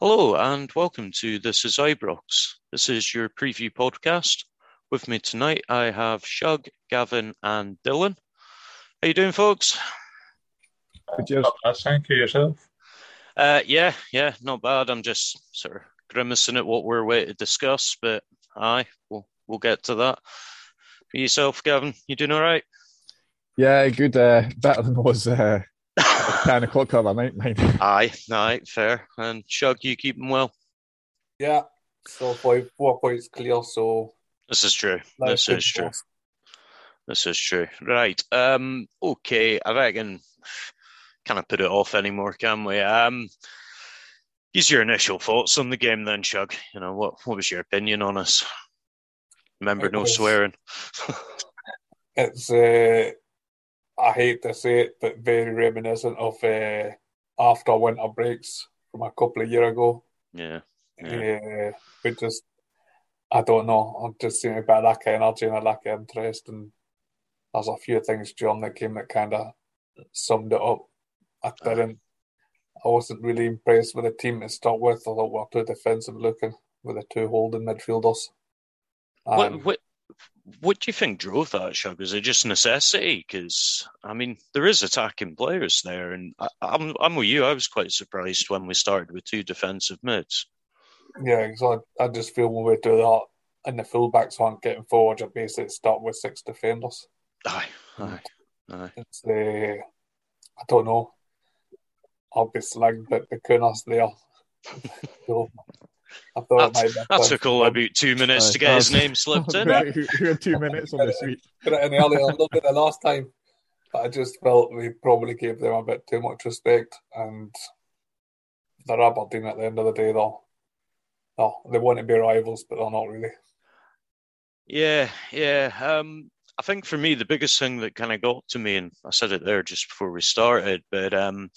Hello and welcome to This is Ibrox. This is your preview podcast. With me tonight I have Shug, Gavin and Dylan. How you doing folks? Good job. Thank you yourself. Uh, yeah, yeah, not bad. I'm just sort of grimacing at what we're waiting to discuss, but aye, we'll we'll get to that. For yourself, Gavin, you doing all right? Yeah, good. Uh, better than was uh, 10 o'clock cover night, mate. Aye, aye, fair. And Shug, you keeping well? Yeah, so five, four points clear, so. This is true. This is true. This is true. Right. Um, okay, I reckon kind of put it off anymore, can we? Um, use your initial thoughts on the game then, Shug. You know, what, what was your opinion on us? Remember, it no was, swearing. it's uh, I hate to say it, but very reminiscent of uh, after winter breaks from a couple of years ago. Yeah. yeah. Uh, we just, I don't know. I'm just seeing about lack of energy and a lack of interest. And there's a few things during the game that kind of summed it up. I didn't, I wasn't really impressed with the team to start with. I thought we were too defensive looking with the two holding midfielders. Um, what, what what do you think drove that, Shug? Is it just necessity? Because I mean, there is attacking players there, and I, am I'm, I'm with you. I was quite surprised when we started with two defensive mids. Yeah, because I, I just feel when we do that, and the fullbacks aren't getting forward, I basically start with six defenders. Aye, aye, aye. It's the uh, I don't know. I'll be slagged, but the Kunas there. so, I thought that, that took all about two minutes to get his name slipped in. We had two minutes on the suite. Put it in earlier a little bit the last time, but I just felt we probably gave them a bit too much respect, and they're Aberdeen at the end of the day, though. No, they want to be rivals, but they're not really. Yeah, yeah. Um, I think for me, the biggest thing that kind of got to me, and I said it there just before we started, but um,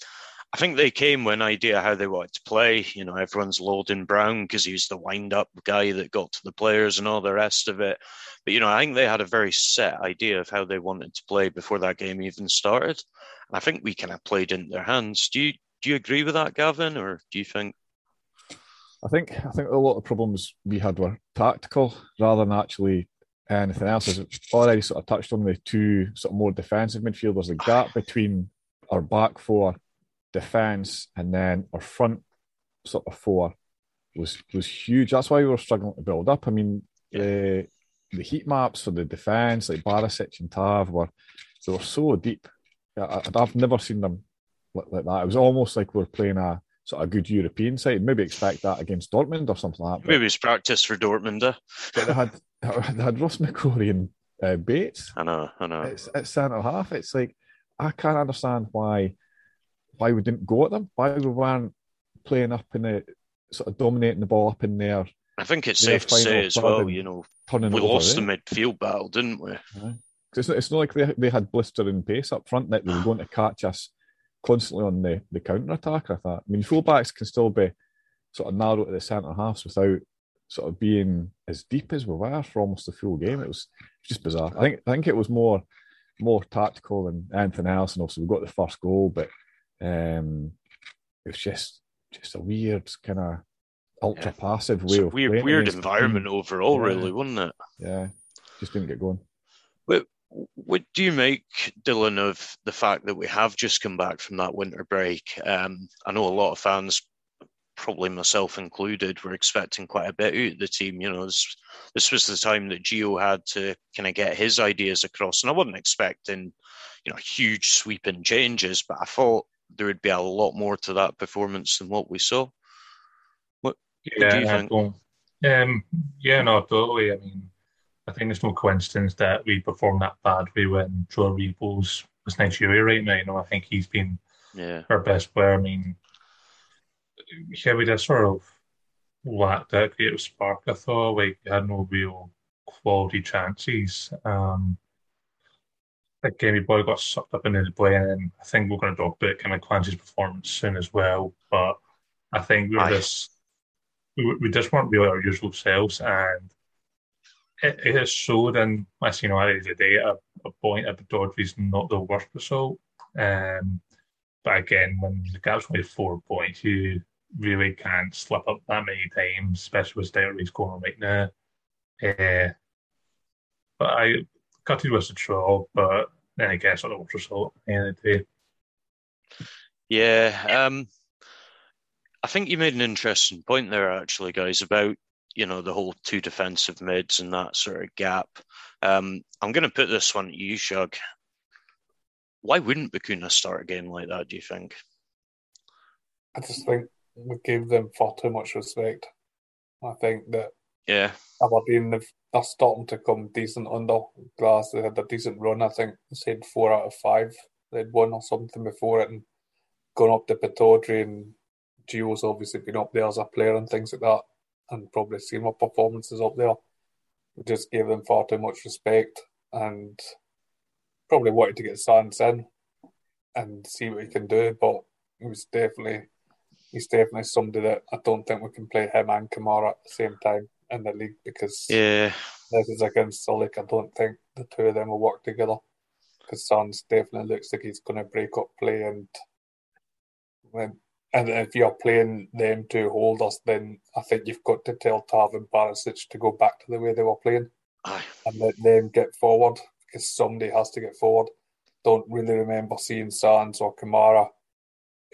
I think they came with an idea how they wanted to play. You know, everyone's loading Brown because he was the wind up guy that got to the players and all the rest of it. But, you know, I think they had a very set idea of how they wanted to play before that game even started. And I think we kind of played into their hands. Do you do you agree with that, Gavin, or do you think? I think I think a lot of problems we had were tactical rather than actually anything else. As already sort of touched on the two sort of more defensive midfielders, the gap between our back four defence, and then our front sort of four was was huge. That's why we were struggling to build up. I mean, yeah. the the heat maps for the defence, like Barisic and Tav, were they were so deep. I, have never seen them like, like, that. It was almost like we are playing a sort of good European side. Maybe expect that against Dortmund or something like that. Maybe it's practice for Dortmund. Uh. but they had they had Ross McCrorie and uh, Bates. I know, I know. It's, it's centre half. It's like I can't understand why why we didn't go at them, why we weren't playing up in the sort of dominating the ball up in there. I think it's safe to say as well, you know, turning. we lost the eh? midfield battle, didn't we? Yeah. It's, not, it's not like they, they had blistering pace up front that they were going to catch us constantly on the, the counter attack. I thought. I mean, fullbacks can still be sort of narrow to the centre halves without sort of being as deep as we were for almost the full game. It was just bizarre. I think I think it was more more tactical than anything else, and also we got the first goal, but um, it was just just a weird kind of ultra yeah. passive way of weird weird environment overall, yeah. really, wasn't it? Yeah, just didn't get going. What, what do you make, Dylan, of the fact that we have just come back from that winter break? Um, I know a lot of fans, probably myself included, were expecting quite a bit out of the team. You know, this, this was the time that Gio had to kind of get his ideas across, and I wasn't expecting, you know, huge sweeping changes, but I thought there would be a lot more to that performance than what we saw. What, yeah, do you think? Um, yeah, no, totally. I mean, I think it's no coincidence that we performed that badly when Joe Aribo's was Nigeria right now. You know, I think he's been yeah. our best player. I mean, yeah, we just sort of lacked that creative spark. I thought like we had no real quality chances. Um, again, we boy got sucked up into the play, and I think we're going to talk about of Clancy's performance soon as well. But I think we were just we, we just weren't really our usual selves, and it, it has showed in my seniority today a, a point at Dodge's is not the worst result. Um, but again, when the gap's only four points, you really can't slip up that many times, especially with Stelry's going right now. Uh, but I gutted was a draw, but then I guess not the worst result at the end of the day. Yeah, um, I think you made an interesting point there, actually, guys, about you know the whole two defensive mids and that sort of gap. Um, I'm going to put this one at you, Shug. Why wouldn't Bacuna start a game like that? Do you think? I just think we gave them far too much respect. I think that yeah, Aberdeen they're starting to come decent under Glass. They had a decent run. I think they said four out of five. They'd won or something before it and gone up to Pittodrie and Gio's obviously been up there as a player and things like that and probably seen my performances up there. We just gave them far too much respect and probably wanted to get Sands in and see what he can do, but he was definitely he's definitely somebody that I don't think we can play him and Kamara at the same time in the league because yeah, this is against Sulik. I don't think the two of them will work together because Sands definitely looks like he's going to break up play and when and if you're playing them two holders, then I think you've got to tell Tav and Barisic to go back to the way they were playing Aye. and let them get forward because somebody has to get forward. Don't really remember seeing Sands or Kamara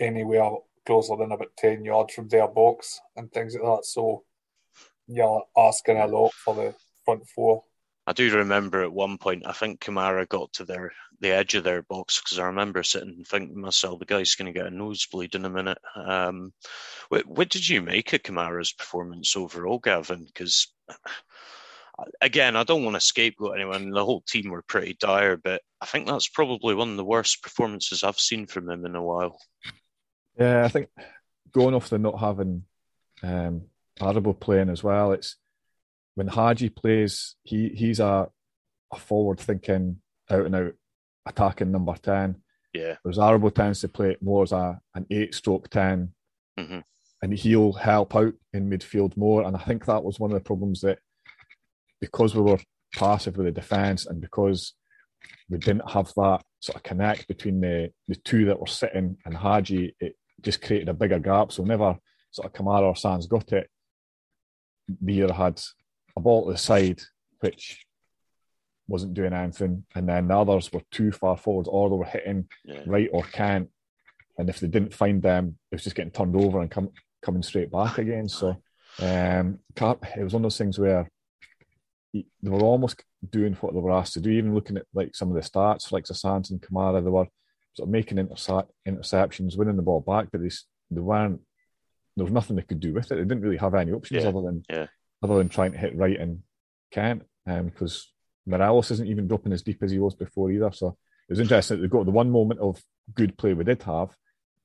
anywhere closer than about 10 yards from their box and things like that. So you're asking a lot for the front four. I do remember at one point, I think Kamara got to their the edge of their box because I remember sitting and thinking to myself, the guy's going to get a nosebleed in a minute. Um, what, what did you make of Kamara's performance overall, Gavin? Because again, I don't want to scapegoat anyone. The whole team were pretty dire, but I think that's probably one of the worst performances I've seen from him in a while. Yeah, I think going off the not having um, Aribo playing as well, it's when Hagi plays, he he's a, a forward thinking, out and out attacking number 10. Yeah. Whereas Aribo tends to play more as a, an eight stroke 10. Mm-hmm. And he'll help out in midfield more. And I think that was one of the problems that because we were passive with the defence and because we didn't have that sort of connect between the, the two that were sitting and Hagi, it just created a bigger gap. So whenever sort of Kamara or Sands got it, either had a ball to the side, which wasn't doing anything, and then the others were too far forward, or they were hitting Yeah. Wright or Kent. And if they didn't find them, it was just getting turned over and come, coming straight back again. So um, it was one of those things where they were almost doing what they were asked to do. Even looking at like some of the stats, like Sands and Kamara, they were sort of making interce- interceptions, winning the ball back, but they, they weren't. There was nothing they could do with it. They didn't really have any options Yeah, other than yeah. other than trying to hit Wright and Kent because Morelos isn't even dropping as deep as he was before either. So it was interesting. They got the one moment of good play we did have.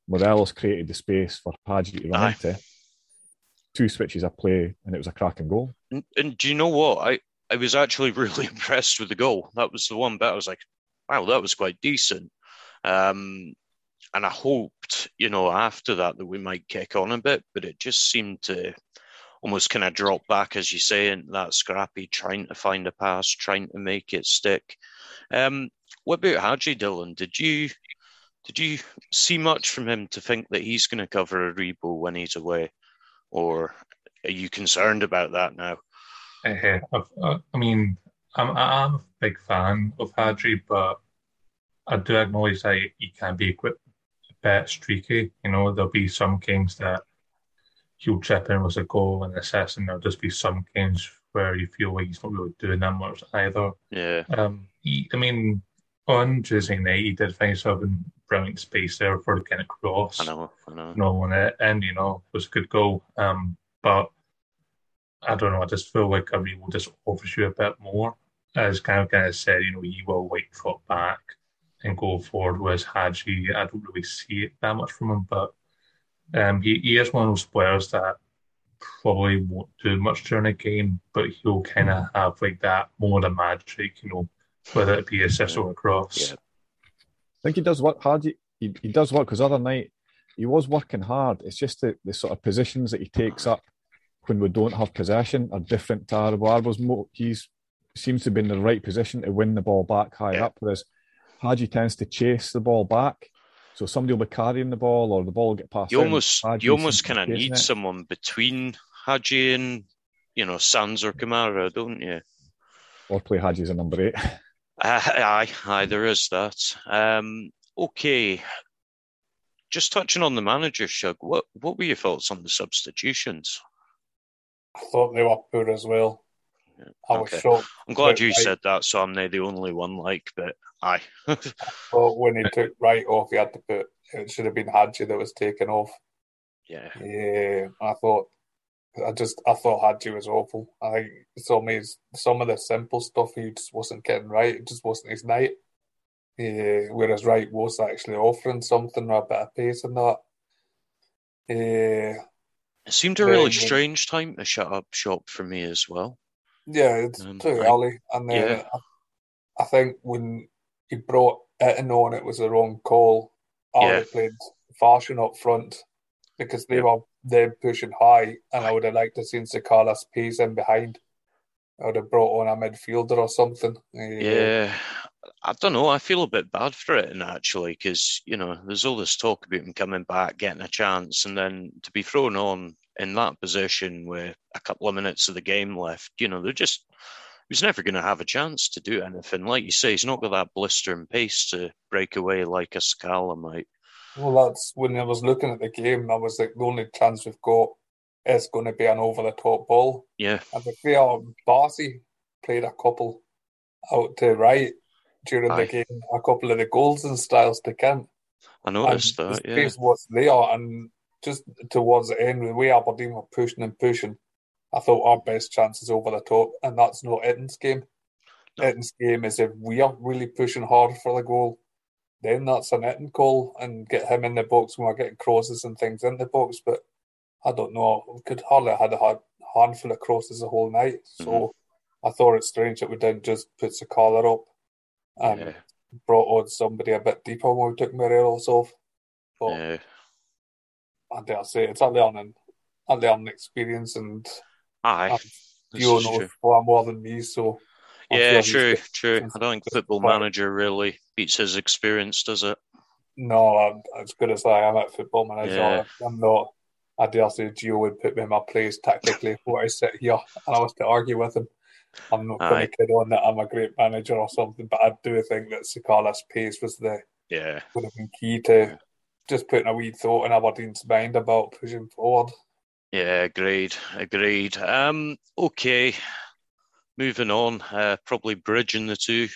Morelos created the space for Hagi to run Aye. into. Two switches of play, and it was a cracking goal. And, and do you know what? I, I was actually really impressed with the goal. That was the one bit I was like, wow, that was quite decent. Um, and I hoped, you know, after that that we might kick on a bit, but it just seemed to almost kind of drop back, as you say, in that scrappy, trying to find a pass, trying to make it stick. Um, what about Hagi Dylan? Did you did you see much from him to think that he's going to cover Aribo when he's away, or are you concerned about that now? Uh, uh, I mean, I'm I'm a big fan of Hagi, but I do acknowledge that he can be quite a bit streaky. You know, there'll be some games that he'll chip in with a goal and assist, and there'll just be some games where you feel like he's not really doing that much either. Yeah, Um, he, I mean, on Tuesday night, he did find himself in brilliant space there for the kind of cross I know, I know. you know, and it, and you know, it was a good goal. Um, but I don't know. I just feel like Gabriel will just offers you a bit more. As kind of kind of said, you know, he will white foot back and go forward. Whereas Hagi, I don't really see it that much from him. But um, he, he is one of those players that probably won't do much during a game, but he'll kind of have like that moment of magic, you know, whether it be a assist or a cross. Yeah. I think he does work hard. He, he, he does work because other night he was working hard. It's just the, the sort of positions that he takes up when we don't have possession are different to Aribo. Aribo's mo- he's seems to be in the right position to win the ball back high Yeah. up, whereas Hagi tends to chase the ball back. So somebody will be carrying the ball, or the ball will get passed. You almost Hagi you almost kind of need it. someone between Hagi and you know Sands or Kamara, don't you? or play Hagi as a number eight. Uh, aye, aye, there is that. Um, okay, just touching on the manager, Shug. What what were your thoughts on the substitutions? I thought they were poor as well. I was Okay. shocked. I'm glad you I- said that, so I'm not the only one. Like, but aye, But when he took Wright off, he had to put it should have been Hagi that was taken off. yeah, Yeah, I thought I just I thought Hagi was awful. I think some of his, some of the simple stuff he just wasn't getting right. It just wasn't his night. Yeah, whereas Wright was actually offering something a bit of pace in that. Yeah, it seemed a really strange time to shut up shop for me as well. Yeah, it's Um, too I- early. And then yeah. I, I think when he brought Itten on, it was the wrong call. I Yeah. have played Fashion up front because they Yeah. were then pushing high, and I would have liked to seen Sakalas pace in behind. I would have brought on a midfielder or something. Yeah, I don't know. I feel a bit bad for it, and actually, because you know, there's all this talk about him coming back, getting a chance, and then to be thrown on in that position with a couple of minutes of the game left, you know, they're just he's never going to have a chance to do anything. Like you say, he's not got that blistering pace to break away like a Sakala might. Well, that's when I was looking at the game. I was like, the only chance we've got is going to be an over the top ball. Yeah, And the fair, Bassey played a couple out to Wright during Aye. the game, a couple of the goals and styles to Kent. I noticed and that. the Yeah, space was there, and just towards the end, the way Aberdeen were pushing and pushing, I thought our best chance is over the top, and that's not Itten's game. No. Itten's game is if we are really pushing hard for the goal, then that's an Itten call and get him in the box when we're getting crosses and things in the box. But I don't know, we could hardly have had a handful of crosses the whole night. So Mm-hmm. I thought it's strange that we didn't just put the collar up and yeah, brought on somebody a bit deeper when we took Morelos off. But yeah. I dare say it's a learning, a learning experience, and Aye, you know far more than me. So I'm Yeah, true, true. I don't think Football. Manager really beats his experience, does it? No, I'm, as good as I am at football manager, Yeah. I'm not. I dare say Gio would put me in my place tactically before I sit here and I was to argue with him. I'm not going to kid on that I'm a great manager or something, but I do think that Sakala's pace was the Yeah, would have been key to just putting a wee thought in Aberdeen's mind about pushing forward. yeah, agreed, agreed. Um, okay, moving on. Uh, probably bridging the two.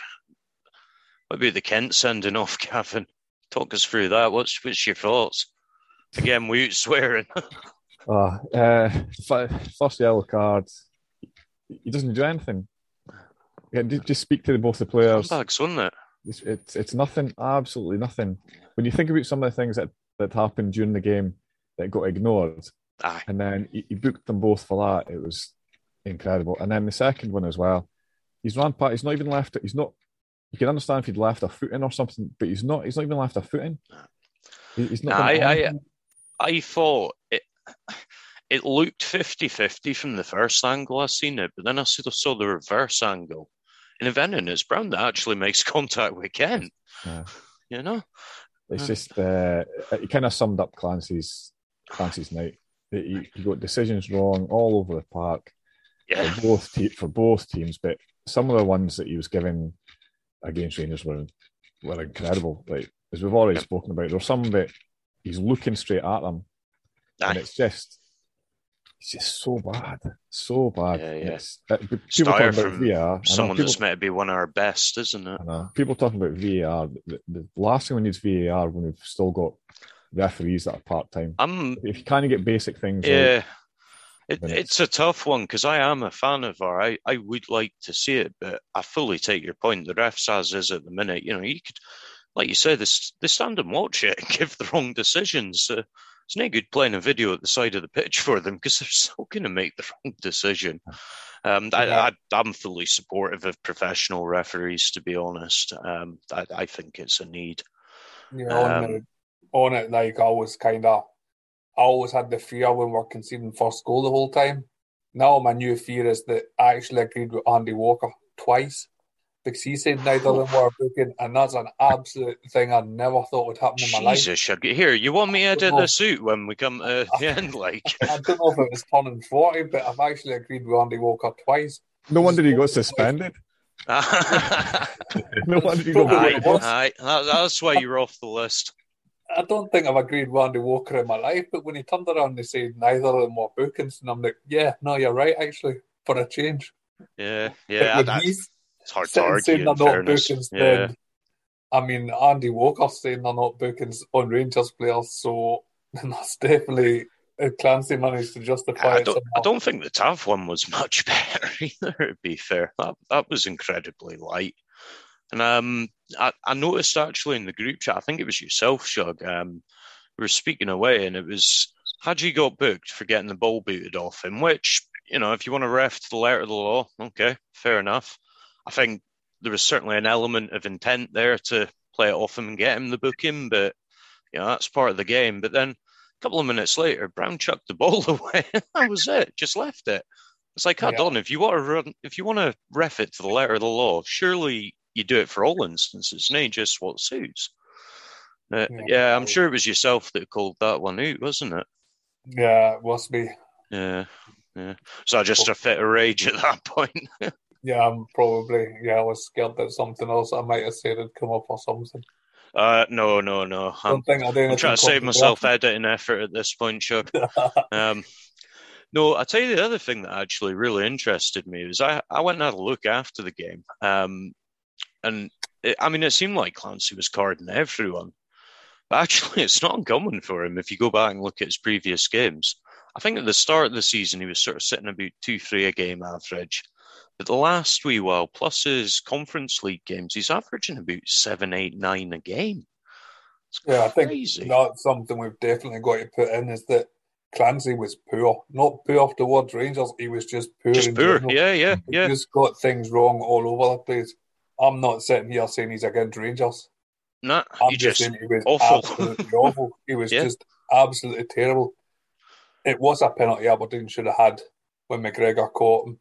What about the Kent sending off, Gavin? Talk us through that. What's what's your thoughts? Again, without swearing. Uh, uh, f- first yellow card. He doesn't do anything. Yeah, just speak to the both the players. Scumbags, wasn't it? It's, it's it's nothing, absolutely nothing. When you think about some of the things that, that happened during the game that got ignored, Aye, and then he, he booked them both for that, it was incredible. And then the second one as well, he's run part. He's not even left. He's not. You can understand if he'd left a foot in or something, but he's not. He's not even left a foot in. He- He's not. Nah, I- I- I thought it. It looked 50-50 from the first angle I seen it, but then I sort of saw the reverse angle. And if anything, it's Brown that actually makes contact with Kent. Yeah. You know? It's just uh, he kind of summed up Clancy's Clancy's night. He, he got decisions wrong all over the park Yeah. for both te- for both teams, but some of the ones that he was giving against Rangers were were incredible. Like as we've already Yep. spoken about, there's some that he's looking straight at them, and it's just it's just so bad, so bad. Yeah, yeah. It's, uh, people talking about VAR. Someone people, that's meant to be one of our best, isn't it? People talking about VAR. The, the last thing we need is VAR when we've still got referees that are part time. I'm If you kind of get basic things, yeah. It, then it's a tough one because I am a fan of VAR. I, I would like to see it, but I fully take your point. The refs as is at the minute, you know, you could, like you said, this they stand and watch it and give the wrong decisions. Uh, it's no good playing a video at the side of the pitch for them because they're still going to make the wrong decision. Um, I, Yeah. I, I'm fully supportive of professional referees, to be honest. Um, I, I think it's a need. Yeah, on, Um, the, on it, like I was kind of, I always had the fear when we're conceding first goal the whole time. Now my new fear is that I actually agreed with Andy Walker twice, because he said neither of them were booking, and that's an absolute thing I never thought would happen in my life. Jesus, Shuggy. Here, you want me to edit the suit when we come to the end? Like, I don't know if it was turning 40, but I've actually agreed with Andy Walker twice. No wonder he got suspended. no wonder he got aye, aye. That, that's why you're off the list. I don't think I've agreed with Andy Walker in my life, but when he turned around and said neither of them were bookings, and I'm like, yeah, no, you're right, actually, for a change. Yeah, But yeah. when that- he's it's hard to argue. saying they're not bookings, Yeah. then I mean, Andy Walker saying they're not bookings on Rangers players, so that's definitely Clancy managed to justify I it don't, I don't think the Tav one was much better either, to be fair. That, that was incredibly light. And um, I, I noticed actually in the group chat, I think it was yourself, Shug, um, we were speaking away and it was, had you got booked for getting the ball booted off him, which, you know, if you want to ref to the letter of the law, okay, fair enough. I think there was certainly an element of intent there to play it off him and get him the booking, but, you know, that's part of the game. But then a couple of minutes later, Brown chucked the ball away. that was it. Just left it. It's like, hold Yeah. on, if you want to run, if you want to ref it to the letter of the law, surely you do it for all instances, not just what suits. Uh, Yeah. yeah, I'm sure it was yourself that called that one out, wasn't it? Yeah, it must be. Yeah, yeah. So just a fit of rage at that point. Yeah, I'm probably. Yeah, I was scared that something else I might have said had come up or something. Uh, no, no, no. I'm, I I'm trying to save myself editing effort at this point, Chuck. Um, no, I tell you the other thing that actually really interested me was I, I went and had a look after the game, um, and it, I mean it seemed like Clancy was carding everyone, but actually it's not uncommon for him if you go back and look at his previous games. I think at the start of the season he was sort of sitting about two, three a game average, but the last wee while plus his Conference League games he's averaging about seven, eight, nine a game. It's Yeah, I think that's something we've definitely got to put in is that Clancy was poor. Not poor towards Rangers, he was just poor. Just poor, general. yeah, yeah, He yeah. just got things wrong all over the place. I'm not sitting here saying he's against Rangers. Nah, I'm he just just saying he was awful. absolutely awful. He was Yeah. just absolutely terrible. It was a penalty Aberdeen should have had when McGregor caught him.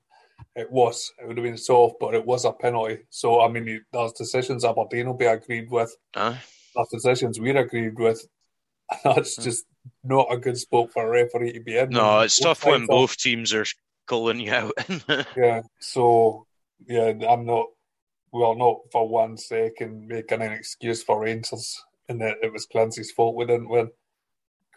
It was. It would have been soft, but it was a penalty. So, I mean, those decisions Aberdeen will be agreed with. Aye. There's decisions we're agreed with. That's hmm. just not a good spot for a referee to be in. No, it's Both tough when both teams are calling you out. Yeah, so, yeah, I'm not, well, not for one second making an excuse for Rangers and that it was Clancy's fault we didn't win.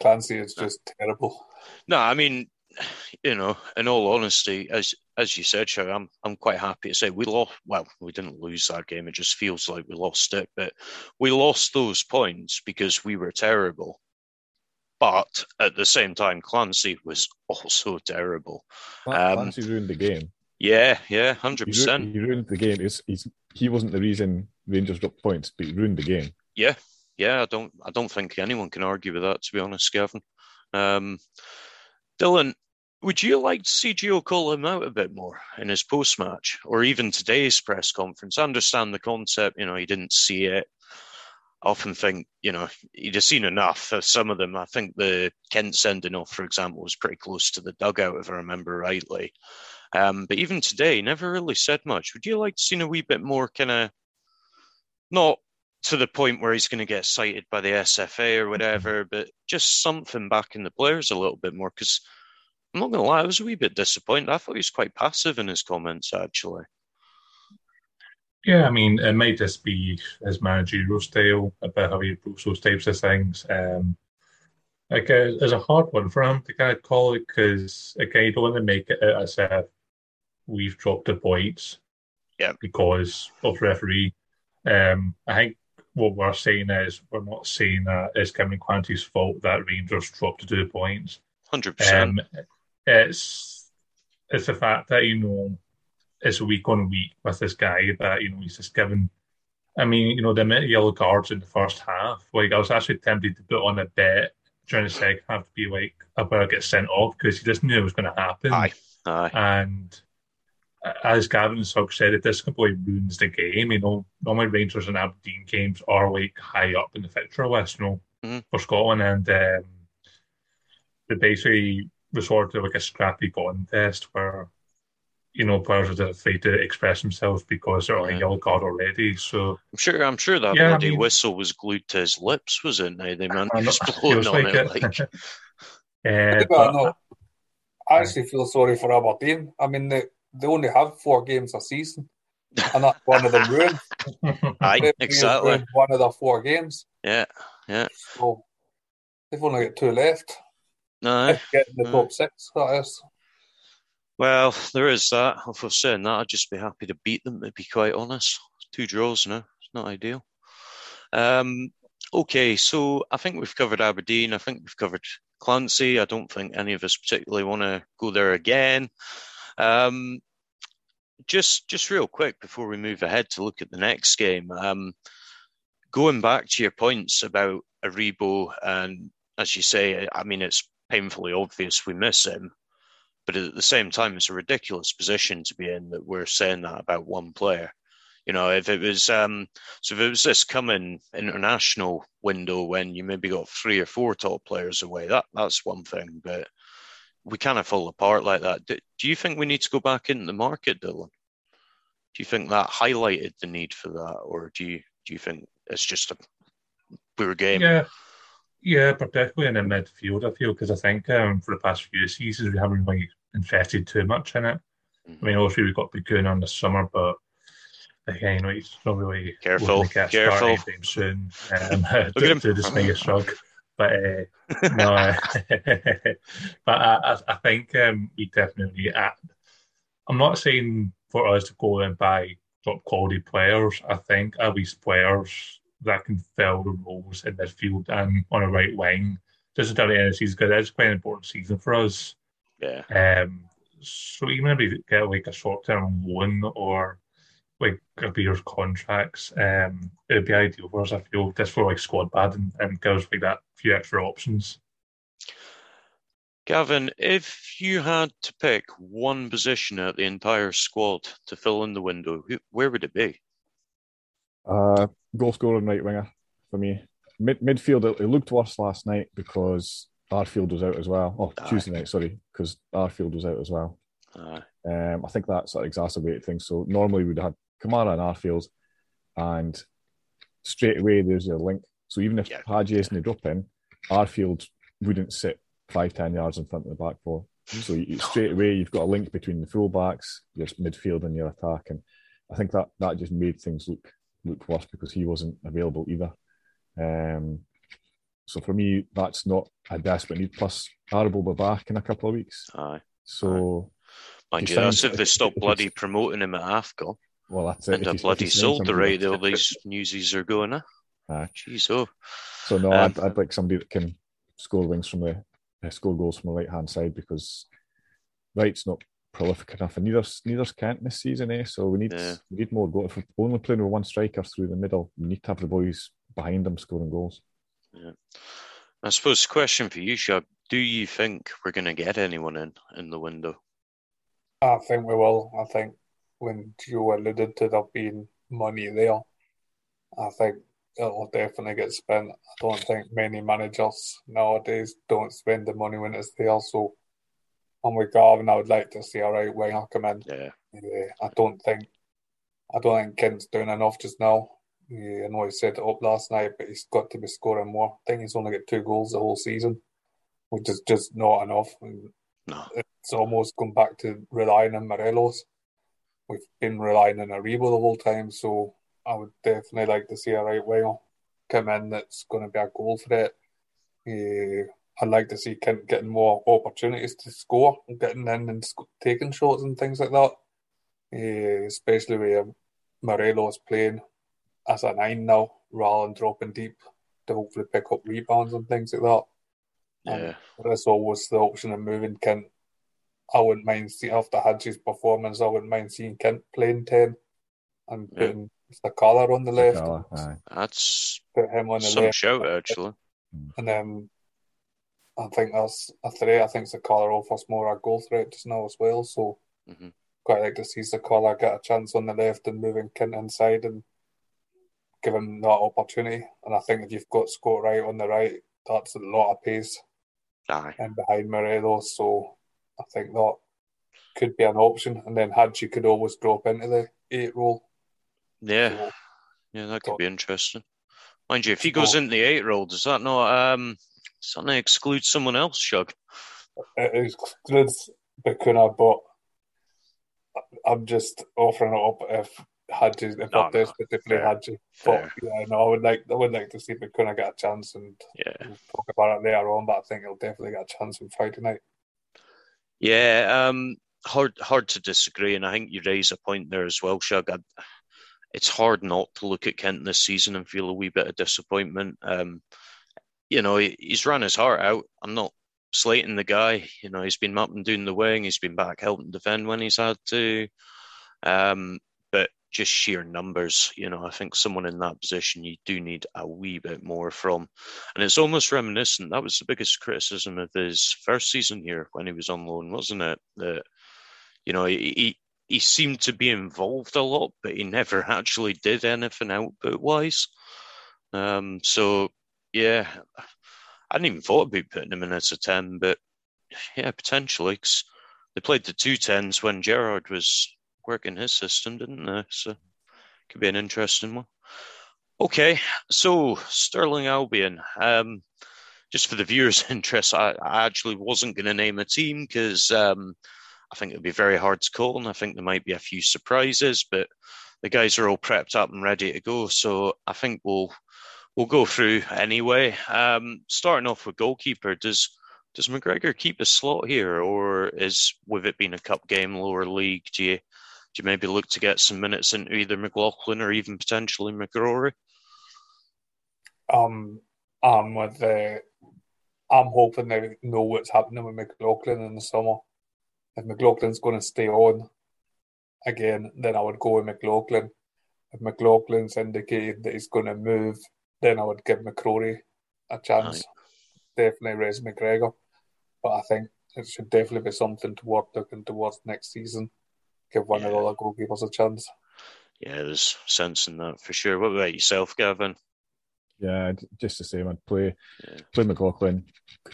Clancy is just terrible. no, I mean, you know, in all honesty, as as you said, Shug, I'm I'm quite happy to say we lost. Well, we didn't lose that game. It just feels like we lost it, but we lost those points because we were terrible. But at the same time, Clancy was also terrible. Um, Clancy ruined the game. Yeah, yeah, hundred percent. he ruined the game. He's, he wasn't the reason Rangers dropped points, but he ruined the game. Yeah, yeah. I don't, I don't think anyone can argue with that. To be honest, Gavin. Um, Dylan, would you like to see Gio call him out a bit more in his post match, or even today's press conference? I understand the concept. You know, he didn't see it. I often think, you know, he'd have seen enough. Some of them, I think the Kent sending off, for example, was pretty close to the dugout, if I remember rightly. Um, but even today, never really said much. Would you like to see a wee bit more kind of not to the point where he's going to get cited by the SFA or whatever, but just something back in the players a little bit more. Because I'm not going to lie, I was a wee bit disappointed. I thought he was quite passive in his comments, actually. Yeah, I mean, it might just be his managerial style, about how he approaches those types of things. Um, like, uh, it's a hard one for him to kind of call it because, again, you don't want to make it out as if we've dropped the points Yeah. because of referee. Um, I think what we're saying is we're not saying that it's Kevin Clancy's fault that Rangers dropped the two points. 100%. Um, it's it's the fact that you know it's week on week with this guy that you know he's just given. I mean, you know, the amount of yellow cards in the first half. Like, I was actually tempted to put on a bet during the second half to be like, about to get sent off because he just knew it was going to happen. Aye. Aye. And as Gavin Shug said, it just completely ruins the game. You know, normally Rangers and Aberdeen games are like high up in the fixture list, you know, Mhm. for Scotland, and um, they basically resort to like a scrappy contest where you know, players are afraid to express themselves because they're on Yeah. a yellow card already. So I'm sure. I'm sure that Yeah, I bloody mean- whistle was glued to his lips, was it? Now the man I know- was blowing feels on like it. it. Like, uh, Yeah, but- no, I actually feel sorry for Aberdeen. I mean, they, they only have four games a season, and that's one of them ruined. aye, exactly. ruined One of the four games. Yeah, yeah. So they've only got two left. No, If they get in the aye. top six, that is. well, there is that. If I was saying that, I'd just be happy to beat them. To be quite honest, two draws now. It's not ideal. Um, okay, so I think we've covered Aberdeen. I think we've covered Clancy. I don't think any of us particularly want to go there again. Um, just, just real quick before we move ahead to look at the next game. Um, going back to your points about Aribo, and as you say, I mean, it's painfully obvious we miss him. But at the same time, it's a ridiculous position to be in that we're saying that about one player. You know, if it was um, so, if it was this coming international window when you maybe got three or four top players away, that that's one thing. But we kind of fall apart like that. Do, do you think we need to go back into the market, Dylan? Do you think that highlighted the need for that, or do you do you think it's just a poor game? Yeah, yeah, particularly in the midfield, I feel because I think um, for the past few seasons we haven't really invested too much in it. I mean, obviously we've got Bukun on the summer, but again, you know, he's not really Careful, to get careful. anytime soon. Um, at to, him. to dismay a shrug, but uh, no, uh, but I, I, I think um, we definitely. Uh, I'm not saying for us to go and buy top quality players. I think at least players that can fill the roles in midfield and on a right wing. Just until the end of the season, because it's quite an important season for us. Yeah, Um, so even if we get like a short term loan or like a year's contracts, um, it'd be ideal for us. I feel just for like squad bad and, and give us like that few extra options. Gavin, if you had to pick one position at the entire squad to fill in the window, who, where would it be? Uh, goal scorer and right winger for me. Mid midfield, it, it looked worse last night because Arfield was out as well. Oh, Aye. Tuesday night, sorry, because Arfield was out as well. Um, I think that sort of exacerbated things. So normally we'd have Kamara and Arfield, and straight away there's your link. So even if Yeah. Hagi isn't a drop in, Arfield wouldn't sit five ten yards in front of the back four. So you, straight away you've got a link between the full backs, your midfield, and your attack. And I think that that just made things look look worse because he wasn't available either. Um, so for me, that's not a desperate need. Plus, Arab will be back in a couple of weeks. aye. So, Mind He you, that's if they stop bloody promoting him at AFCON well, that's it. and If he's- bloody sold the right all these newsies are going, eh? Aye. Jeez, oh. So no, Um, I'd, I'd like somebody that can score wings from the uh, score goals from the right hand side because Wright's not prolific enough, and neither's neither's Kent this season, eh? So we need Yeah. we need more goals. If we're only playing with one striker through the middle, we need to have the boys behind them scoring goals. Yeah. I suppose the question for you, Shug, do you think we're going to get anyone in in the window? I think we will. I think when Gio alluded to there being money there, I think it'll definitely get spent. I don't think many managers nowadays don't spend the money when it's there. So, I'm with Gavin. I would like to see a right winger come in. Yeah. Yeah, I don't think I don't think Kent's doing enough just now. Yeah, I know he set it up last night, but he's got to be scoring more. I think he's only got two goals the whole season, which is just not enough. And No. it's almost gone back to relying on Morelos. We've been relying on Aribo the whole time, so I would definitely like to see a right winger come in that's going to be a goal threat. Yeah, I'd like to see Kent getting more opportunities to score, getting in and sc- taking shots and things like that. Yeah, especially where Morelos playing as a nine now, rather than dropping deep to hopefully pick up rebounds and things like that. Yeah. There's always the option of moving Kent. I wouldn't mind seeing after Hagi's performance. I wouldn't mind seeing Kent playing ten and Yeah. putting Sakala on the left, Sakala, aye. That's put him on the some left, shout, actually. and then I think that's a threat. I think Sakala offers more a goal threat just now as well. So Mhm. quite like to see Sakala get a chance on the left and moving Kent inside and give him that opportunity. And I think if you've got Scott Wright on the right, that's a lot of pace. Aye. and behind Morelos. So I think that could be an option, and then Hagi could always drop into the eight role. Yeah, So, yeah, that could be interesting. Mind you, if he goes into the eight role, does that not um, does that not exclude someone else, Shug? it excludes Bacuna, but I'm just offering it up if Hagi, if No, I'm no, desperate to play fair, But yeah, no, I would like I would like to see Bacuna get a chance, and Yeah, we'll talk about it later on. But I think he'll definitely get a chance on Friday night. yeah. Um, hard, hard to disagree, and I think you raise a point there as well, Shug. I, it's hard not to look at Kent this season and feel a wee bit of disappointment. Um, you know, he, he's run his heart out. I'm not slating the guy. You know, he's been up and doing the wing. He's been back helping defend when he's had to. Um, but just sheer numbers, you know, I think someone in that position you do need a wee bit more from. And it's almost reminiscent. That was the biggest criticism of his first season here when he was on loan, wasn't it? That, you know, he, he, he seemed to be involved a lot, but he never actually did anything output wise. Um, so, yeah, I hadn't even thought about putting him in as a 10, but yeah, potentially. Cause they played the two tens when Gerrard was working his system, didn't they? So, could be an interesting one. Okay, so Stirling Albion. Um, just for the viewers' interest, I, I actually wasn't going to name a team because um, I think it'd be very hard to call, and I think there might be a few surprises. But the guys are all prepped up and ready to go, so I think we'll we'll go through anyway. Um, starting off with goalkeeper, does does McGregor keep a slot here, or is with it being a cup game, lower league, do you do you maybe look to get some minutes into either McLaughlin or even potentially McCrorie? Um, I'm with the. I'm hoping they know what's happening with McLaughlin in the summer. If McLaughlin's going to stay on again, then I would go with McLaughlin. If McLaughlin's indicated that he's going to move, then I would give McCrorie a chance. Definitely raise McGregor, but I think it should definitely be something to work looking towards next season. Give one of the other goalkeepers a chance. Yeah, there's sense in that for sure. What about yourself, Gavin? Yeah, just the same. I'd play Yeah. play McLaughlin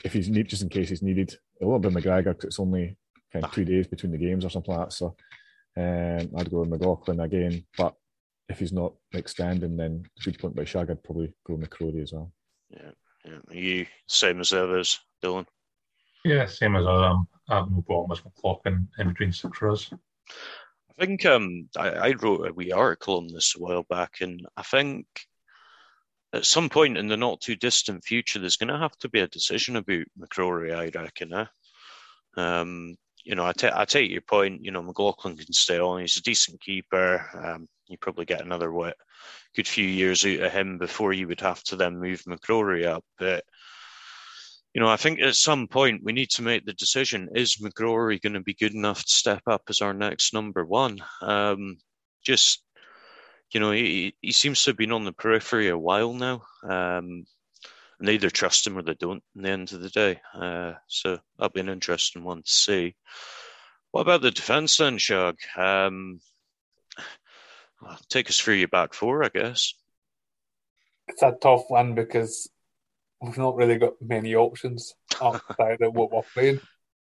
if he's need, just in case he's needed. A little bit McGregor because it's only kind of two days between the games or something like that. So um, I'd go with McLaughlin again. But if he's not extending, then good point by Shug. I'd probably go with McCrorie as well. Yeah, yeah. Are you same as others, Dylan? Yeah, same as I am. I have no problem with McLaughlin in between six rows. I think um, I, I wrote a wee article on this a while back, and I think at some point in the not too distant future, there's going to have to be a decision about McCrorie. I reckon. Eh? Um, you know, I, ta- I take your point. You know, McLaughlin can stay on. He's a decent keeper. Um, you probably get another what good few years out of him before you would have to then move McCrorie up. But you know, I think at some point we need to make the decision: is McCrorie going to be good enough to step up as our next number one? Um, just you know, he, he seems to have been on the periphery a while now. Um, and they either trust him or they don't. In the end of the day, uh, so that'll be an interesting one to see. What about the defence then, Shug? Um, take us through your back four, I guess. It's a tough one because we've not really got many options outside of what we're playing.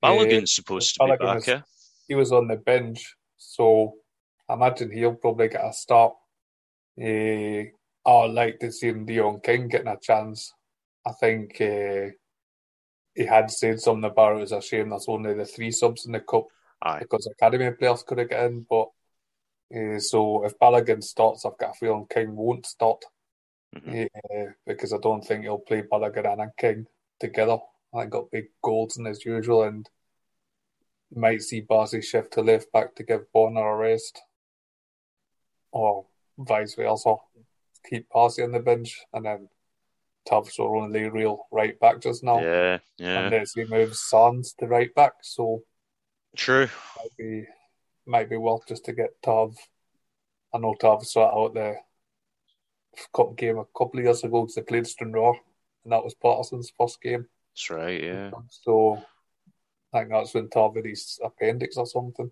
Balogun's supposed to be back, is- yeah? He was on the bench, so I imagine he'll probably get a start. Eh, I'd like to see Leon King getting a chance. I think eh, he had said something about it was a shame there's only the three subs in the cup Aye. because academy players could have got in. But eh, so if Balogun starts, I've got a feeling King won't start. Mhm. Yeah, because I don't think he'll play Balogun and King together. I think it'll be Goldson as usual, and might see Bassey shift to left back to give Bonner a rest, or vice versa. Keep Bassey on the bench, and then Tubbs our only real right back just now, Yeah, yeah. And then he moves Sands to right back. So True. might be might be worth just to get Tav. I know Tav sort out there cup game a couple of years ago because they played Stranraer, and that was Patterson's first game. That's right, yeah. So I think that's when Tav had his appendix or something.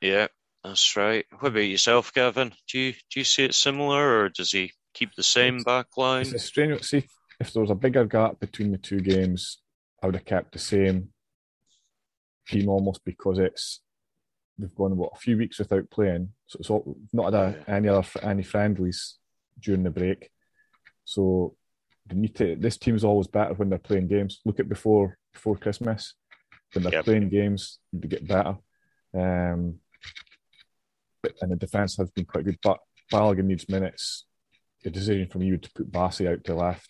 Yeah, that's right. What about yourself, Gavin? Do you do you see it similar or does he keep the same back It's line? a strange. See, if there was a bigger gap between the two games, I would have kept the same team almost because it's they've gone what a few weeks without playing, so it's all, not had a, any other any friendlies during the break. So they need to. This team's always better when they're playing games. Look at before before Christmas when they're yep. playing games, they get better. Um, but, and the defence has been quite good, but Balogun needs minutes. The decision from you to put Bassey out to left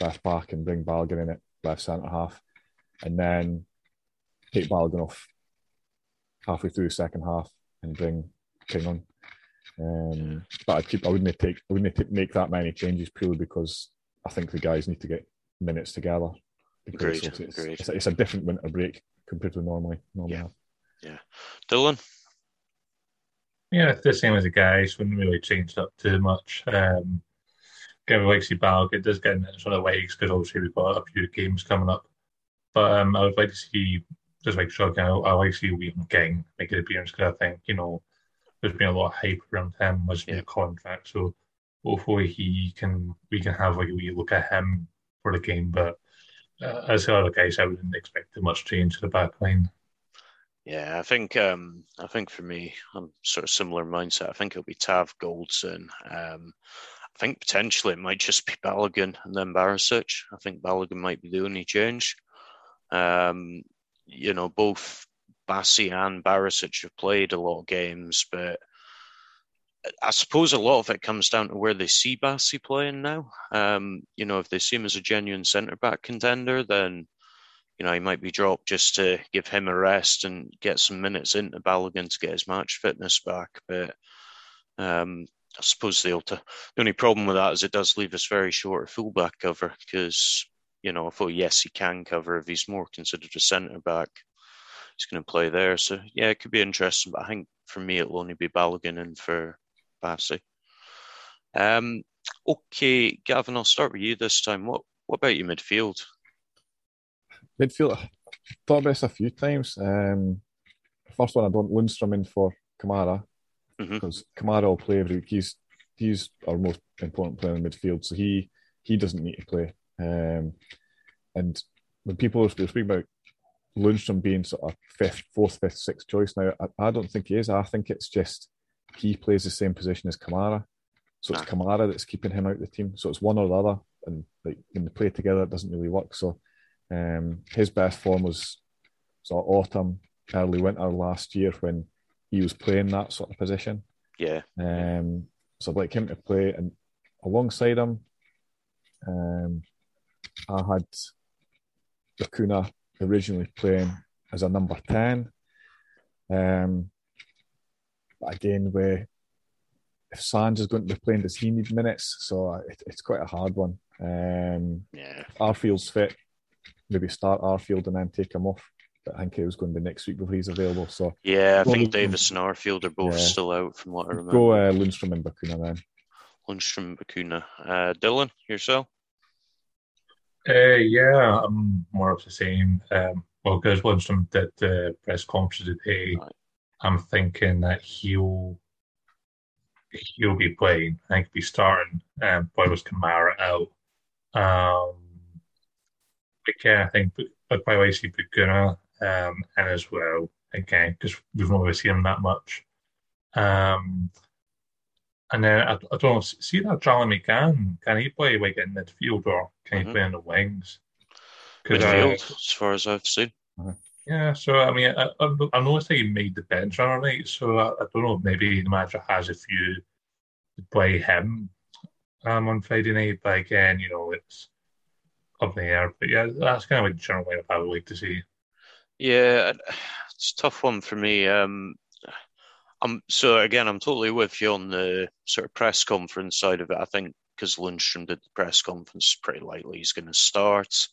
left back and bring Balogun in at left centre half, and then take Balogun off halfway through the second half and bring King on. Um, but I'd keep. I wouldn't take. I wouldn't take, make that many changes purely because I think the guys need to get minutes together. Agreed. It's, it's, Agreed. It's, it's, a different winter break compared to normally. normally yeah. Yeah. Dylan. Yeah, it's the same as the guys. Wouldn't really change up too much. Um, Gary like see It does get in sort of legs because obviously we've got a few games coming up. But um, I would like to see just like Sean, I, I like to see Leon King make an appearance because I think you know there's been a lot of hype around him was yeah. contract, so hopefully he can we can have like a wee look at him for the game. But uh, as the other guys, I wouldn't expect too much change to the back line. Yeah, I think um, I think for me, I'm sort of similar mindset. I think it'll be Tav Goldson. Um, I think potentially it might just be Balogun and then Barisic. I think Balogun might be the only change. Um, you know, both Bassey and Barisic have played a lot of games, but I suppose a lot of it comes down to where they see Bassey playing now. Um, you know, if they see him as a genuine centre back contender, then you know he might be dropped just to give him a rest and get some minutes into Balogun to get his match fitness back. But um, I suppose the, the only problem with that is it does leave us very short of fullback cover because you know, I thought, yes he can cover if he's more considered a centre back, he's going to play there. So yeah, it could be interesting. But I think for me it'll only be Balogun and for Bassey. Um, okay, Gavin, I'll start with you this time. What what about your midfield? Midfield, I thought about this a few times. Um, first one, I don't Lundstram in for Kamara mm-hmm. because Kamara will play every week. He's he's our most important player in midfield, so he he doesn't need to play. Um, and when people speak about Lundstram being sort of fifth, fourth, fifth, sixth choice now, I, I, don't think he is. I think it's just he plays the same position as Kamara. So it's Kamara that's keeping him out of the team. So it's one or the other. And like when they play together, it doesn't really work. So um, his best form was sort of autumn, early winter last year when he was playing that sort of position. Yeah. Um, so I'd like him to play and alongside him, um, I had Bacuna originally playing as a number 10. Um, but again, where if Sands is going to be playing, does he need minutes? So it, it's quite a hard one. Um, yeah. Arfield's fit, maybe start Arfield and then take him off. But I think it was going to be next week before he's available. So yeah, I think Davis and Arfield are both yeah. still out from what I remember. Go uh, Lundstram and Bacuna then. Lundstram and Bacuna. Uh, Dylan, yourself? Uh, yeah, I'm more of the same. Um, well, because Lundstram did the press conference today, right. I'm thinking that he'll he'll be playing. I think he'll be starting. Um, boy was Kamara out. Um, yeah, I think but like see Bacuna um, and as well again because we've not really seen him that much. Um, and then I, I don't know, see that Charlie McCann, can he play like in midfield or can he mm-hmm. play in the wings? Midfield, uh, as far as I've seen. Yeah, so I mean, I, I, I noticed that he made the bench on night, so I, I, don't know, maybe the manager has a few to play him um, on Friday night, but again, you know, it's up in the air. But yeah, that's kind of like the general lineup I would like to see. Yeah, it's a tough one for me. Um, I'm so again, I'm totally with you on the sort of press conference side of it. I think because Lundstram did the press conference, pretty likely he's going to start.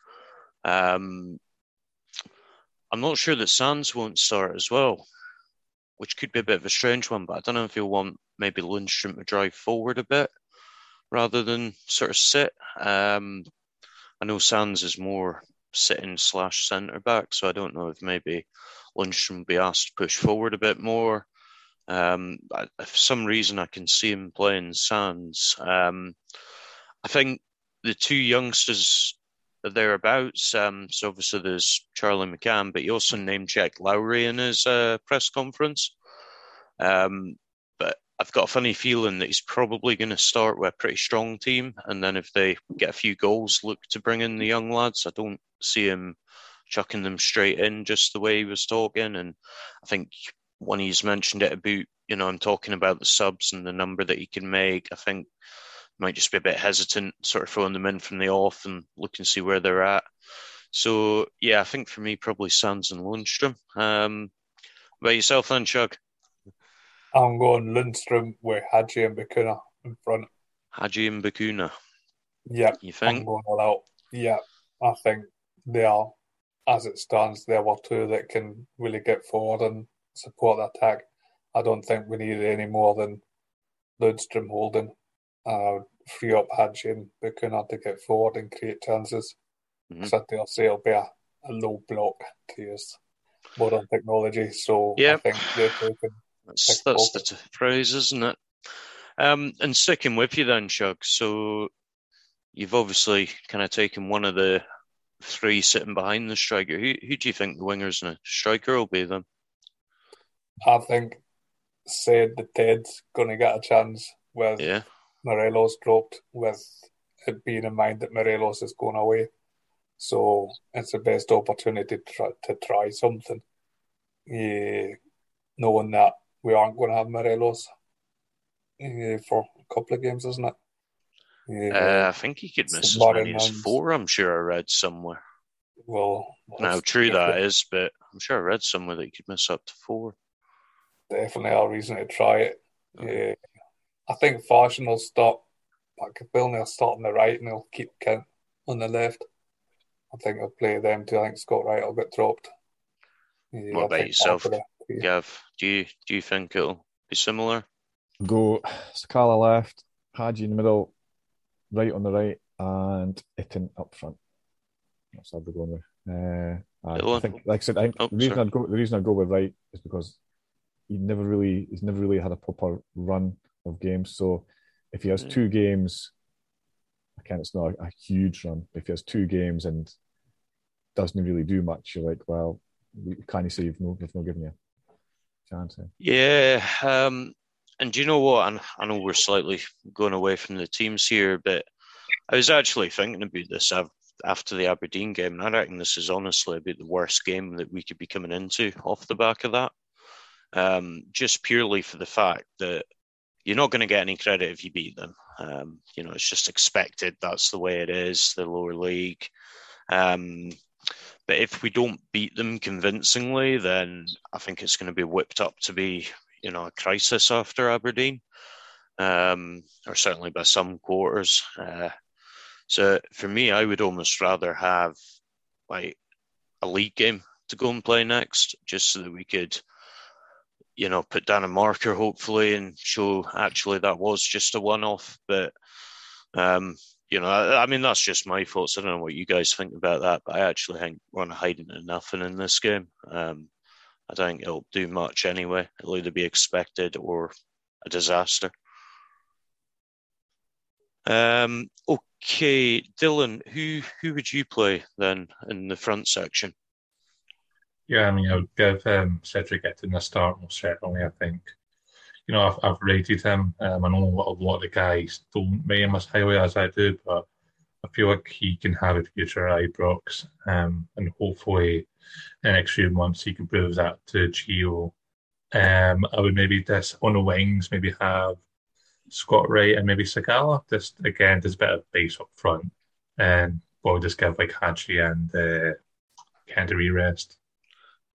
Um, I'm not sure that Sands won't start as well, which could be a bit of a strange one. But I don't know if he'll want maybe Lundstram to drive forward a bit rather than sort of sit. Um, I know Sands is more sitting slash centre back, so I don't know if maybe Lundstram will be asked to push forward a bit more. Um, I, for some reason, I can see him playing Sands. Um, I think the two youngsters are thereabouts. Um, so obviously there's Charlie McCann, but he also named Jack Lowry in his uh, press conference. Um, but I've got a funny feeling that he's probably going to start with a pretty strong team, and then if they get a few goals, look to bring in the young lads. I don't see him chucking them straight in just the way he was talking. And I think when he's mentioned it about, you know, I'm talking about the subs and the number that he can make, I think might just be a bit hesitant, sort of throwing them in from the off and look and see where they're at. So yeah, I think for me probably Sands and Lundstram. Um, about yourself then, Shug? I'm going Lundstram with Hagi and Bacuna in front. Hagi and Bacuna. Yeah, you think? I'm going all out. Yeah, I think they are, as it stands, there were two that can really get forward and support the attack. I don't think we need any more than Lundstram holding. Uh, free up Hagi and Bacuna to get forward and create chances. Mm-hmm. So I dare say it'll be a, a low block to use modern technology. So yep. I think. That's, that's the t- phrase, isn't it? Um, and sticking with you then, Shug. So you've obviously kind of taken one of the three sitting behind the striker. Who, who do you think the wingers and the striker will be then? I think said that Ted's going to get a chance with yeah. Morelos dropped, with it being in mind that Morelos is going away. So it's the best opportunity to try, to try something. Yeah, knowing that we aren't going to have Morelos yeah, for a couple of games, isn't it? Yeah, uh, I think he could miss as many as four. I'm sure I read somewhere. Well, now true that is, but I'm sure I read somewhere that he could miss up to four. Definitely a reason to try it. Yeah, I think Fashion will start. Like Bilney will start on the right, and he'll keep Kent on the left. I think I'll play them too. I think Scott Wright will get dropped. Yeah, what about yourself, Gav? Do you do you think it'll be similar? Go Sakala left, Hagi in the middle, Wright on the right, and Itten up front. That's how we're going with. Uh, I think, like I said, I think oh, the reason I'd go the reason I'd go with Wright is because he never really he's never really had a proper run of games. So if he has mm. two games again, it's not a, a, huge run. If he has two games and doesn't really do much, you're like, well, can you say you've no, you've not given you a chance? Eh? Yeah. Um, and do you know what? I, I know we're slightly going away from the teams here, but I was actually thinking about this after the Aberdeen game, and I reckon this is honestly about the worst game that we could be coming into off the back of that. Um, just purely for the fact that you're not going to get any credit if you beat them. Um, you know, it's just expected. That's the way it is. The lower league. Um, but if we don't beat them convincingly, then I think it's going to be whipped up to be, you know, a crisis after Aberdeen, um, or certainly by some quarters. Uh, so for me, I would almost rather have like a league game to go and play next, just so that we could you know, put down a marker hopefully and show actually that was just a one off. But, um, you know, I, I, mean, that's just my thoughts. I don't know what you guys think about that, but I actually think we're on hiding nothing in this game. Um, I don't think it'll do much anyway. It'll either be expected or a disaster. Um, okay, Dylan, who who would you play then in the front section? Yeah, I mean, I would give um, Cedric Itten a start most certainly. I think, you know, I've, I've rated him. Um, I know a lot of the guys don't rate him as highly as I do, but I feel like he can have a future at Ibrox, um, and hopefully, in next few months, he can prove that to Gio. Um, I would maybe just on the wings, maybe have Scott Wright and maybe Sakala. Just again, there's a bit of base up front, and we'll just give like Hagi and uh, Canterbury rest.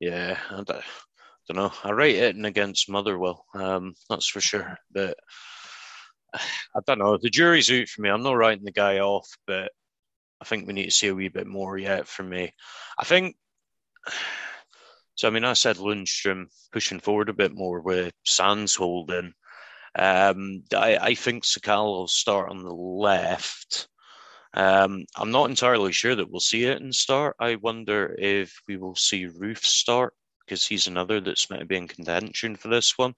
Yeah, I don't, know. I rate it against Motherwell, um, that's for sure. But I don't know. The jury's out for me. I'm not writing the guy off, but I think we need to see a wee bit more yet for me. I think. So I mean, I said Lundstram pushing forward a bit more with Sands holding. Um, I, I think Sakal will start on the left. Um, I'm not entirely sure that we'll see it in start. I wonder if we will see Roofe start because he's another that's meant to be in contention for this one.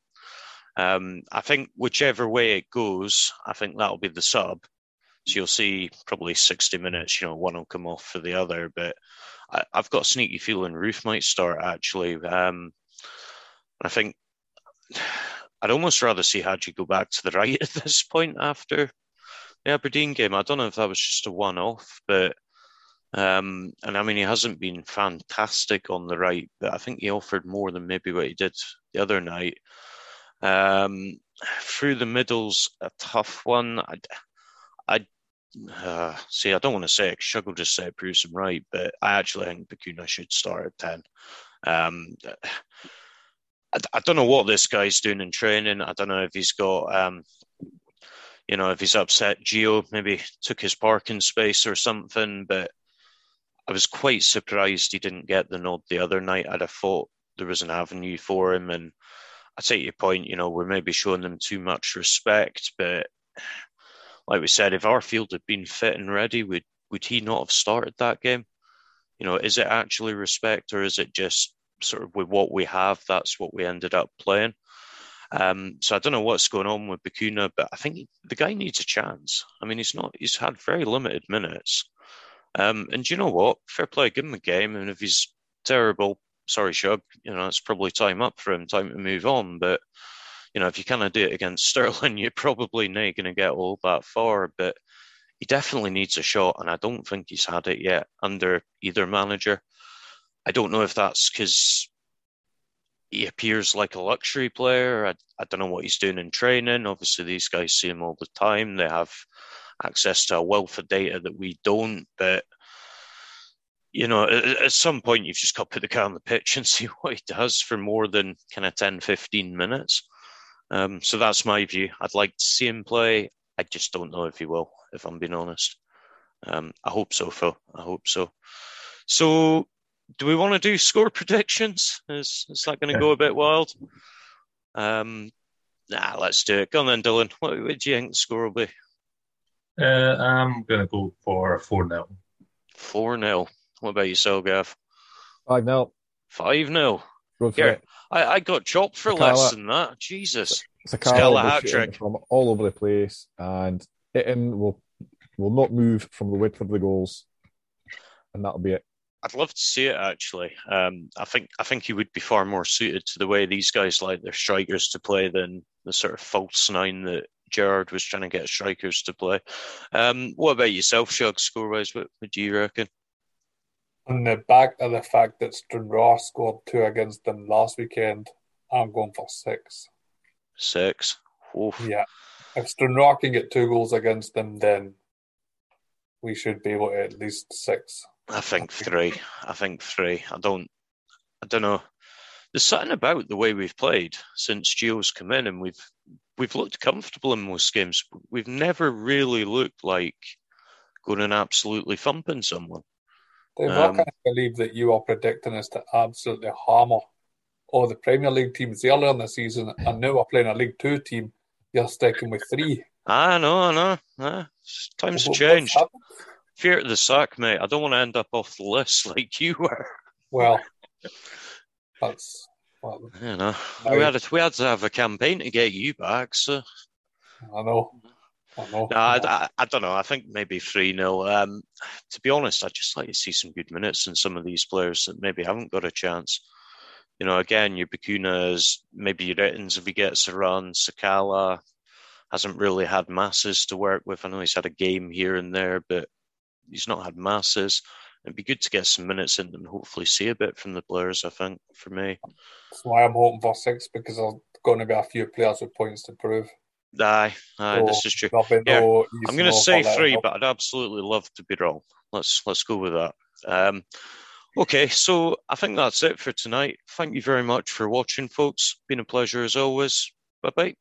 Um, I think whichever way it goes, I think that'll be the sub. So you'll see probably 60 minutes, you know, one will come off for the other. But I, have got a sneaky feeling Roofe might start actually. Um, I think I'd almost rather see Hagi go back to the right at this point after the Aberdeen game. I don't know if that was just a one-off, but um, and I mean he hasn't been fantastic on the right, but I think he offered more than maybe what he did the other night. Um, through the middle's a tough one. I, I uh, see. I don't want to say it. Shug will just say it proves him right, but I actually think Bacuna should start at ten. Um, I, I, don't know what this guy's doing in training. I don't know if he's got, um, you know, if he's upset Gio maybe took his parking space or something. But I was quite surprised he didn't get the nod the other night. I'd have thought there was an avenue for him. And I take your point, you know, we're maybe showing them too much respect. But like we said, if Arfield had been fit and ready, would would he not have started that game? You know, is it actually respect or is it just sort of with what we have, that's what we ended up playing. Um, so I don't know what's going on with Bacuna, but I think the guy needs a chance. I mean, he's not, he's had very limited minutes. Um, and you know what? Fair play, give him a game. And if he's terrible, sorry, Shug, you know, it's probably time up for him, time to move on. But, you know, if you of do it against Stirling, you're probably not going to get all that far. But he definitely needs a shot. And I don't think he's had it yet under either manager. I don't know if that's because he appears like a luxury player. I, I don't know what he's doing in training. Obviously, these guys see him all the time. They have access to a wealth of data that we don't. But you know, at, at, some point, you've just got to put the guy on the pitch and see what he does for more than kind of 10, 15 minutes. Um, so that's my view. I'd like to see him play. I just don't know if he will, if I'm being honest. Um, I hope so, Phil. I hope so. So do we want to do score predictions? Is is that going to yeah. go a bit wild? Um, nah, let's do it. Go on then, Dylan. What, what do you think the score will be? Uh, I'm going to go for 4 0. 4 0. What about yourself, Gav? 5 0. 5 0. Yeah, I, I got chopped for Sakala, less than that. Jesus. Sakala hat trick. From all over the place, and Itten will will not move from the width of the goals, and that'll be it. I'd love to see it actually. Um, I think I think he would be far more suited to the way these guys like their strikers to play than the sort of false nine that Gerrard was trying to get strikers to play. Um, what about yourself, Shug, score wise? What, what do you reckon? On the back of the fact that Stranraer scored two against them last weekend, I'm going for six. Six. Oof. Yeah. If Stranraer can get two goals against them, then we should be able to at least six. I think three. I think three. I don't. I don't know. There's something about the way we've played since Gio's come in, and we've we've looked comfortable in most games. We've never really looked like going and absolutely thumping someone. Dave, um, I can't believe that you are predicting us to absolutely hammer all the Premier League teams earlier in the season, and now we're playing a League Two team. You're sticking with three. I know, I know. Ah, times have changed fear of the sack, mate. I don't want to end up off the list like you were. Well, that's. Well, you know, we had, to, we had to have a campaign to get you back, so. I know. I know. No, I, I, I don't know. I think maybe 3 0. Um, to be honest, I'd just like to see some good minutes in some of these players that maybe haven't got a chance. You know, again, your Bacunas, maybe your Ittens if he gets a run, Sakala hasn't really had masses to work with. I know he's had a game here and there, but he's not had masses. It'd be good to get some minutes in and hopefully see a bit from the players. I think for me, that's why I'm hoping for six because there's going to be a few players with points to prove. Aye, aye, so, this is true. Yeah, I'm going to say three, but I'd absolutely love to be wrong. Let's let's go with that. Um, okay, so I think that's it for tonight. Thank you very much for watching, folks. Been a pleasure as always. Bye bye.